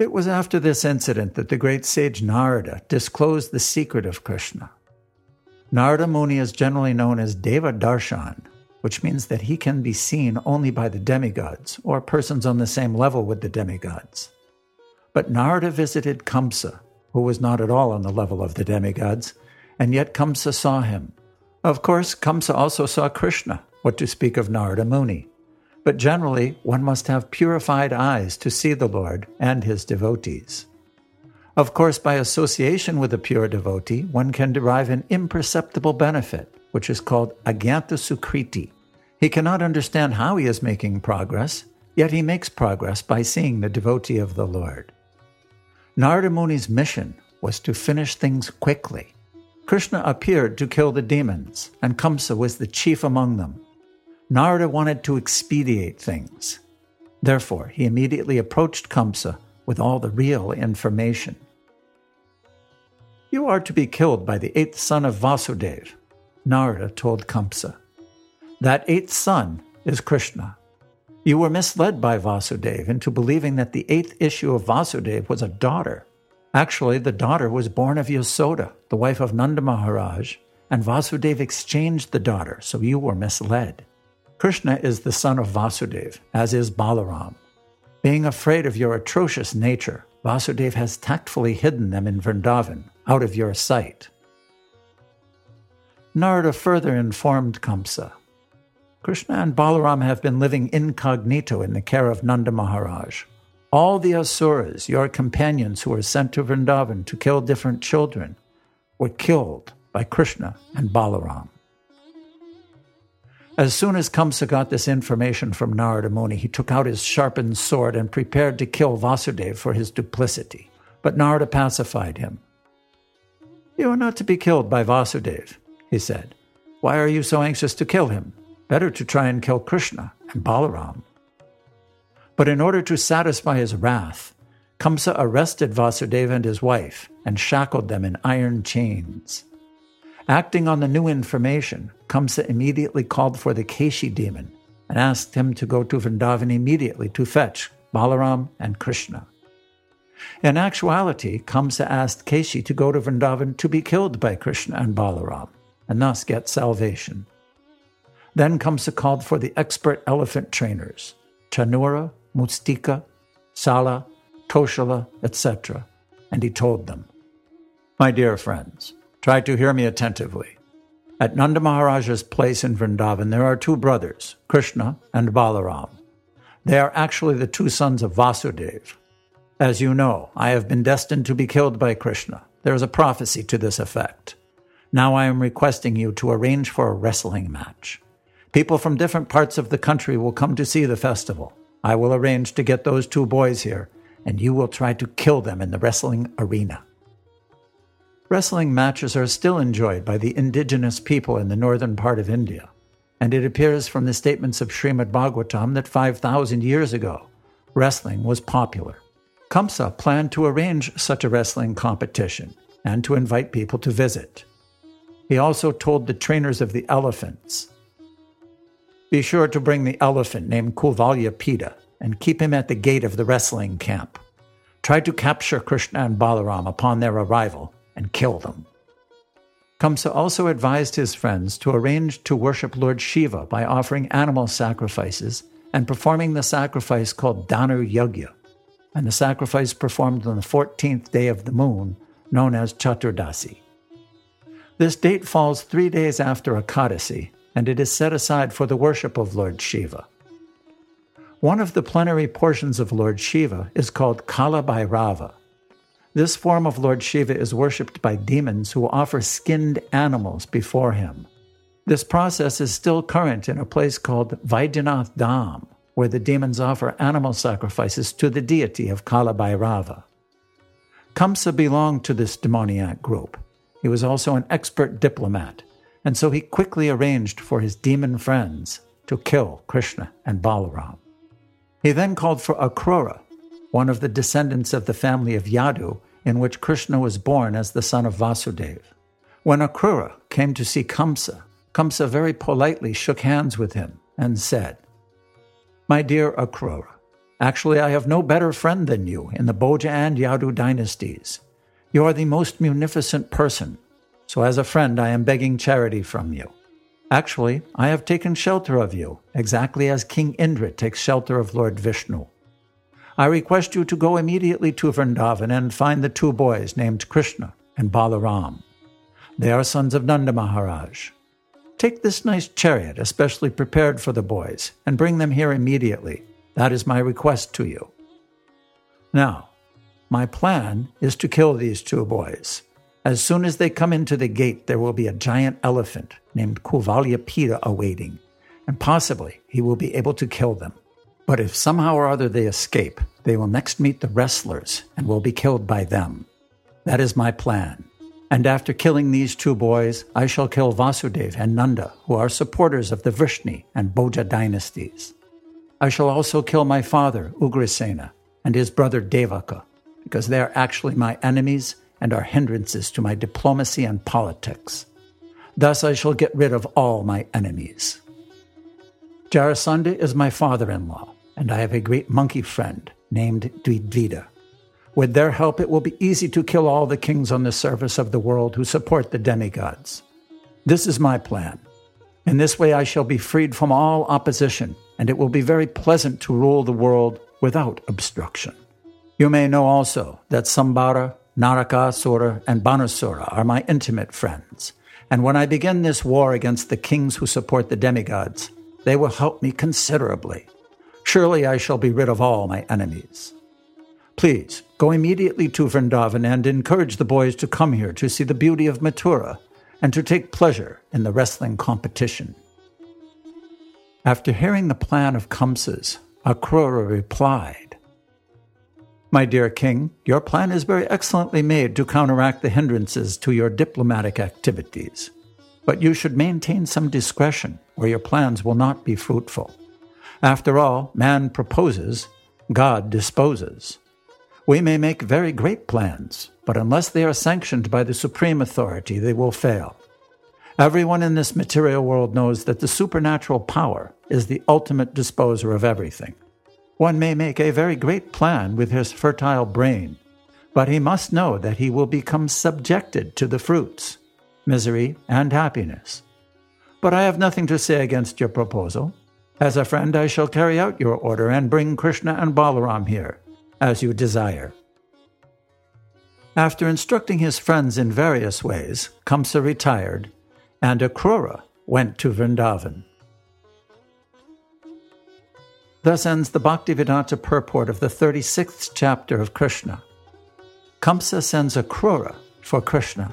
It was after this incident that the great sage Narada disclosed the secret of Krishna. Narada Muni is generally known as Deva Darshan, which means that he can be seen only by the demigods or persons on the same level with the demigods. But Narada visited Kamsa, who was not at all on the level of the demigods, and yet Kamsa saw him. Of course, Kamsa also saw Krishna, what to speak of Narada Muni. But generally, one must have purified eyes to see the Lord and his devotees. Of course, by association with a pure devotee, one can derive an imperceptible benefit, which is called agyanta sukriti. He cannot understand how he is making progress, yet he makes progress by seeing the devotee of the Lord. Narada Muni's mission was to finish things quickly. Krishna appeared to kill the demons, and Kamsa was the chief among them. Narada wanted to expedite things. Therefore, he immediately approached Kamsa with all the real information. You are to be killed by the eighth son of Vasudeva, Narada told Kamsa. That eighth son is Krishna. You were misled by Vasudeva into believing that the eighth issue of Vasudeva was a daughter. Actually, the daughter was born of Yasoda, the wife of Nanda Maharaj, and Vasudeva exchanged the daughter, so you were misled. Krishna is the son of Vasudeva, as is Balaram. Being afraid of your atrocious nature, Vasudeva has tactfully hidden them in Vrindavan, out of your sight. Narada further informed Kamsa Krishna and Balaram have been living incognito in the care of Nanda Maharaj. All the asuras, your companions who were sent to Vrindavan to kill different children, were killed by Krishna and Balaram. As soon as Kamsa got this information from Narada Muni, he took out his sharpened sword and prepared to kill Vasudeva for his duplicity. But Narada pacified him. You are not to be killed by Vasudeva, he said. Why are you so anxious to kill him? Better to try and kill Krishna and Balaram. But in order to satisfy his wrath, Kamsa arrested Vasudeva and his wife and shackled them in iron chains. Acting on the new information, Kamsa immediately called for the Keshi demon and asked him to go to Vrindavan immediately to fetch Balaram and Krishna. In actuality, Kamsa asked Keshi to go to Vrindavan to be killed by Krishna and Balaram and thus get salvation. Then Kamsa called for the expert elephant trainers, Chanura, Mustika, Sala, Toshala, etc., and he told them, My dear friends, try to hear me attentively. At Nanda Maharaja's place in Vrindavan, there are two brothers, Krishna and Balaram. They are actually the two sons of Vasudeva. As you know, I have been destined to be killed by Krishna. There is a prophecy to this effect. Now I am requesting you to arrange for a wrestling match. People from different parts of the country will come to see the festival. I will arrange to get those two boys here, and you will try to kill them in the wrestling arena. Wrestling matches are still enjoyed by the indigenous people in the northern part of India, and it appears from the statements of Srimad Bhagavatam that 5,000 years ago, wrestling was popular. Kamsa planned to arrange such a wrestling competition and to invite people to visit. He also told the trainers of the elephants be sure to bring the elephant named Kuvalyapida and keep him at the gate of the wrestling camp. Try to capture Krishna and Balaram upon their arrival and kill them. Kamsa also advised his friends to arrange to worship Lord Shiva by offering animal sacrifices and performing the sacrifice called Dhanu Yagya, and the sacrifice performed on the 14th day of the moon, known as Chaturdasi. This date falls three days after Ekadasi, and it is set aside for the worship of Lord Shiva. One of the plenary portions of Lord Shiva is called Kala Bhairava. This form of Lord Shiva is worshipped by demons who offer skinned animals before him. This process is still current in a place called Vaidyanath Dham, where the demons offer animal sacrifices to the deity of Kala Bhairava. Kamsa belonged to this demoniac group. He was also an expert diplomat and so he quickly arranged for his demon friends to kill Krishna and Balaram. He then called for Akrura, one of the descendants of the family of Yadu, in which Krishna was born as the son of Vasudeva. When Akrura came to see Kamsa, Kamsa very politely shook hands with him and said, My dear Akrura, Actually, I have no better friend than you in the Bhoja and Yadu dynasties. You are the most munificent person, so as a friend I am begging charity from you. Actually, I have taken shelter of you, exactly as King Indra takes shelter of Lord Vishnu. I request you to go immediately to Vrindavan and find the two boys named Krishna and Balaram. They are sons of Nanda Maharaj. Take this nice chariot, especially prepared for the boys, and bring them here immediately. That is my request to you. Now, my plan is to kill these two boys. As soon as they come into the gate, there will be a giant elephant named Kuvalyapida awaiting, and possibly he will be able to kill them. But if somehow or other they escape, they will next meet the wrestlers and will be killed by them. That is my plan. And after killing these two boys, I shall kill Vasudev and Nanda, who are supporters of the Vrishni and Bhoja dynasties. I shall also kill my father, Ugrasena, and his brother Devaka, because they are actually my enemies and are hindrances to my diplomacy and politics. Thus I shall get rid of all my enemies. Jarasandha is my father in law, and I have a great monkey friend named Dvivida. With their help, it will be easy to kill all the kings on the surface of the world who support the demigods. This is my plan. In this way, I shall be freed from all opposition, and it will be very pleasant to rule the world without obstruction. You may know also that Sambara, Naraka, Narakasura, and Banasura are my intimate friends, and when I begin this war against the kings who support the demigods, they will help me considerably. Surely I shall be rid of all my enemies. Please go immediately to Vrindavan and encourage the boys to come here to see the beauty of Mathura and to take pleasure in the wrestling competition. After hearing the plan of Kamsa's, Akrura replied, My dear king, your plan is very excellently made to counteract the hindrances to your diplomatic activities. But you should maintain some discretion, or your plans will not be fruitful. After all, man proposes, God disposes. We may make very great plans, but unless they are sanctioned by the supreme authority, they will fail. Everyone in this material world knows that the supernatural power is the ultimate disposer of everything. One may make a very great plan with his fertile brain, but he must know that he will become subjected to the fruits, misery, and happiness. But I have nothing to say against your proposal. As a friend, I shall carry out your order and bring Krishna and Balaram here as you desire. After instructing his friends in various ways, Kamsa retired, and Akrura went to Vrindavan. Thus ends the Bhaktivedanta purport of the 36th chapter of Krishna. Kamsa sends Akrura for Krishna.